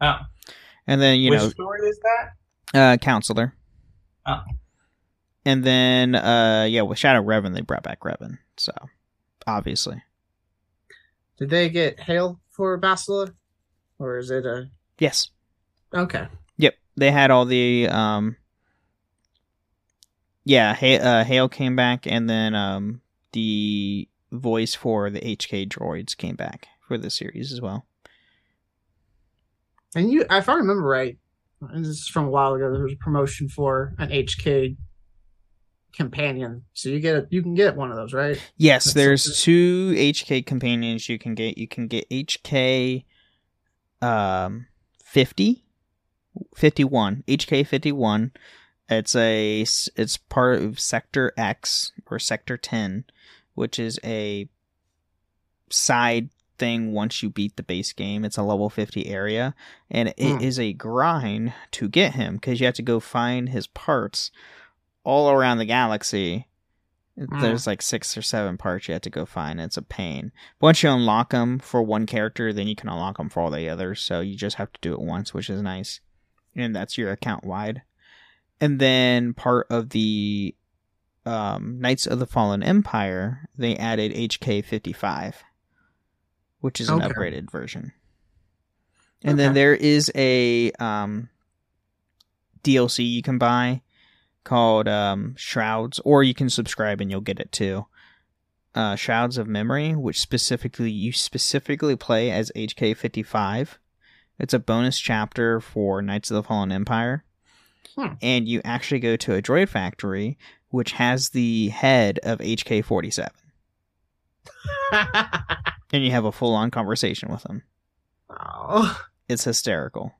S3: Oh,
S4: And then you
S3: which
S4: know,
S3: story is that?
S4: uh, consular.
S3: Oh.
S4: And then, uh, yeah, with Shadow Revan, they brought back Revan. So, obviously,
S5: Did they get Hale for Bastila? Or is it a.
S4: yes,
S5: Okay.
S4: yep, they had all the um, yeah, ha- uh, Hale came back, and then um, the voice for the HK droids came back for the series as well.
S5: And you, if I remember right, this is from a while ago, there was a promotion for an HK companion. So you get a, you can get one of those, right?
S4: Yes,
S5: That's
S4: there's
S5: something.
S4: two HK companions you can get. You can get HK um 50 51 HK 51 it's a it's part of sector X or sector 10 which is a side thing once you beat the base game it's a level 50 area and it is
S5: Hmm.
S4: a grind to get him cuz you have to go find his parts all around the galaxy
S5: Mm.
S4: there's like six or seven parts you have to go find. It's a pain. Once you unlock them for one character, then you can unlock them for all the others. So you just have to do it once, which is nice. And that's your account wide. And then part of the um, Knights of the Fallen Empire, they added HK 55, which is an
S5: Okay.
S4: upgraded version. And then there is a um, DLC you can buy called um, Shrouds, or you can subscribe and you'll get it too. Uh, Shrouds of Memory, which specifically you specifically play as HK fifty five. It's a bonus chapter for Knights of the Fallen Empire,
S5: Hmm.
S4: and you actually go to a droid factory which has the head of HK forty seven, [laughs] and you have a full on conversation with him.
S5: oh.
S4: It's hysterical.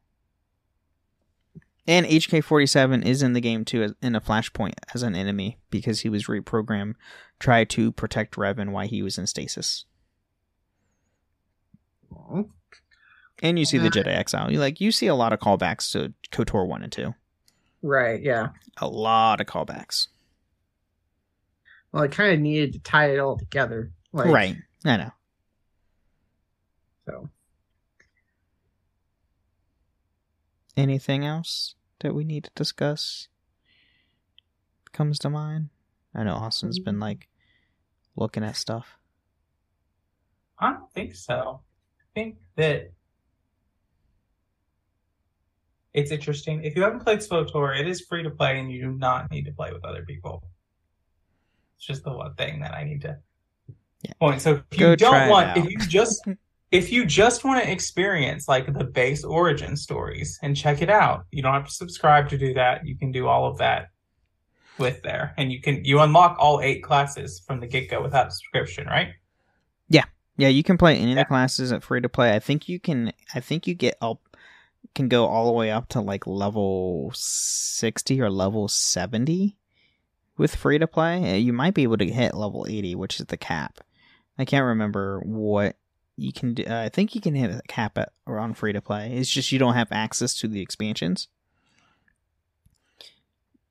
S4: And HK47 is in the game too, in a flashpoint as an enemy because he was reprogrammed, try to protect Revan while he was in stasis. And you see the
S5: Uh,
S4: Jedi Exile. You like you see a lot of callbacks to KOTOR one and two.
S5: Right, yeah.
S4: A lot of callbacks.
S5: Well, I kind of needed to tie it all together. Like,
S4: right. I know.
S5: So,
S4: Anything else that we need to discuss comes to mind? I know Austin's been mm. like looking at stuff.
S3: I don't think so. I think that it's interesting. If you haven't played SWTOR, it is free to play and you do not need to play with other people. It's just the one thing that I need to
S4: Yeah.
S3: point. So if
S4: Go
S3: you
S4: try
S3: don't want if you just if you just want to experience like the base origin stories and check it out, you don't have to subscribe to do that. You can do all of that with there. And you can you unlock all eight classes from the get-go without subscription, right?
S4: Yeah, yeah. you can play any of the classes at free to play. I think you can. I think you get up, can go all the way up to like level sixty or level seventy with free to play. Uh, You might be able to hit level eighty, which is the cap. I can't remember what you can do. Uh, I think you can hit a cap at or on free to play. It's just you don't have access to the expansions.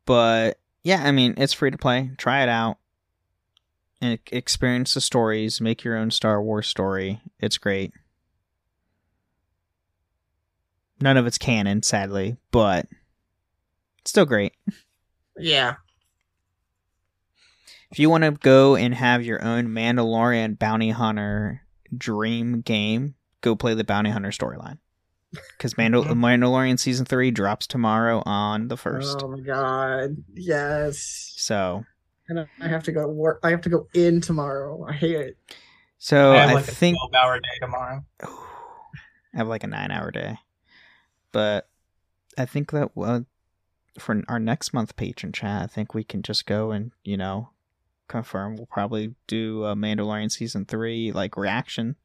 S4: but yeah, I mean, it's free to play. Try it out and experience the stories. Make your own Star Wars story. It's great. None of it's canon, sadly, but it's still great.
S5: Yeah.
S4: If you want to go and have your own Mandalorian bounty hunter dream game, go play the bounty hunter storyline. Because Mandal- Mandalorian season three drops tomorrow on the first.
S5: Oh my god. Yes.
S4: So,
S5: And I have to go to work. I have to go in tomorrow. I hate it.
S4: so
S3: I
S4: I,
S3: have like
S4: think
S3: a 12 hour day tomorrow. [sighs]
S4: I have like a nine hour day, but I think that uh, for our next month patron chat, I think we can just go and you know confirm. We'll probably do a Mandalorian season three like reaction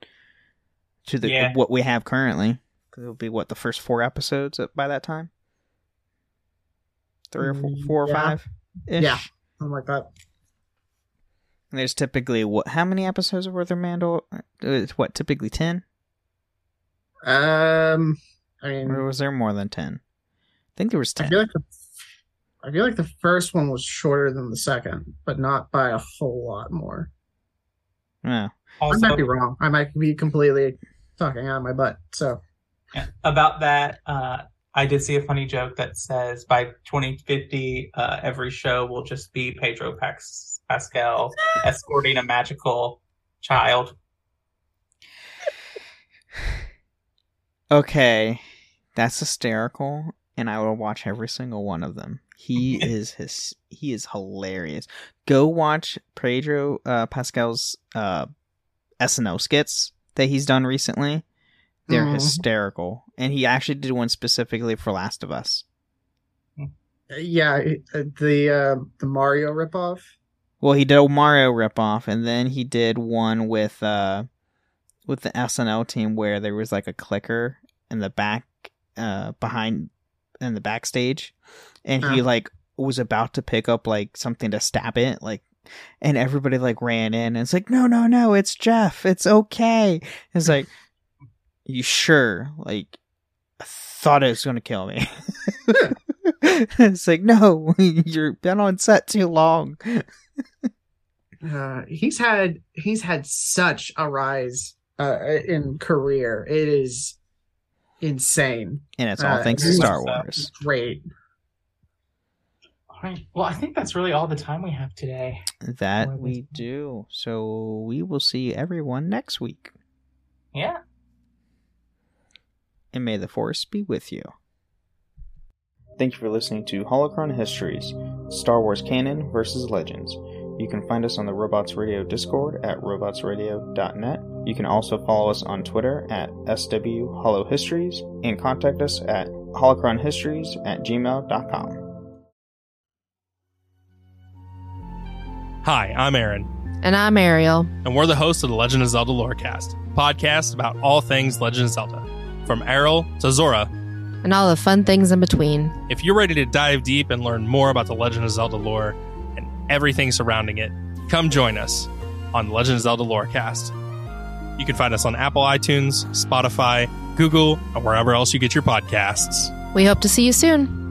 S4: to the
S3: Yeah.
S4: what we have currently. 'Cause It'll be what the first four episodes by that time, three or four,
S5: Mm,
S4: four or five.
S5: Yeah. Something like that.
S4: And there's typically what? How many episodes were there? Mandal? uh, It's what typically ten,
S5: Um, I mean,
S4: or was there more than ten? I think there was
S5: I
S4: ten.
S5: feel like the, I feel like the first one was shorter than the second, but not by a whole lot more.
S4: Yeah.
S5: I might be wrong. I might be completely talking out of my butt. So
S3: About that, uh, I did see a funny joke that says by 2050, uh, every show will just be Pedro Pax- Pascal escorting a magical child.
S4: Okay, that's hysterical, and I will watch every single one of them. He [laughs] is his. He is hilarious. Go watch Pedro uh, Pascal's uh, SNL skits that he's done recently. They're
S5: Mhm.
S4: hysterical, and he actually did one specifically for Last of Us.
S5: yeah, uh, the uh, the Mario ripoff.
S4: Well, he did a Mario ripoff, and then he did one with uh with the SNL team where there was like a clicker in the back uh behind in the backstage, and he
S5: Uh.
S4: like was about to pick up like something to stab it, like, and everybody like ran in, and it's like, no, no, no, it's Jeff, it's okay. It's like, [laughs] you sure? Like, I thought it was gonna kill me. [laughs] it's like, no, [laughs] you've been on set too long.
S5: Uh, he's had he's had such a rise uh, in career. It is insane.
S4: And it's all
S5: Uh,
S4: thanks to Star Wars.
S5: Great.
S3: Right. Well, I think that's really all the time we have today.
S4: That we do. So we will see everyone next week.
S3: Yeah.
S4: And may the force be with you.
S2: Thank you for listening to Holocron Histories Star Wars Canon versus Legends. You can find us on the Robots Radio Discord at robotsradio.net. You can also follow us on Twitter at SW Histories and contact us at holocronhistories at gmail.com.
S6: Hi, I'm Aaron,
S7: And I'm Ariel.
S6: and we're the hosts of the Legend of Zelda Lorecast, a podcast about all things Legend of Zelda, from Errol to Zora.
S7: And all the fun things in between.
S6: If you're ready to dive deep and learn more about the Legend of Zelda lore and everything surrounding it, come join us on the Legend of Zelda Lorecast. You can find us on Apple iTunes, Spotify, Google, or wherever else you get your podcasts.
S7: We hope to see you soon.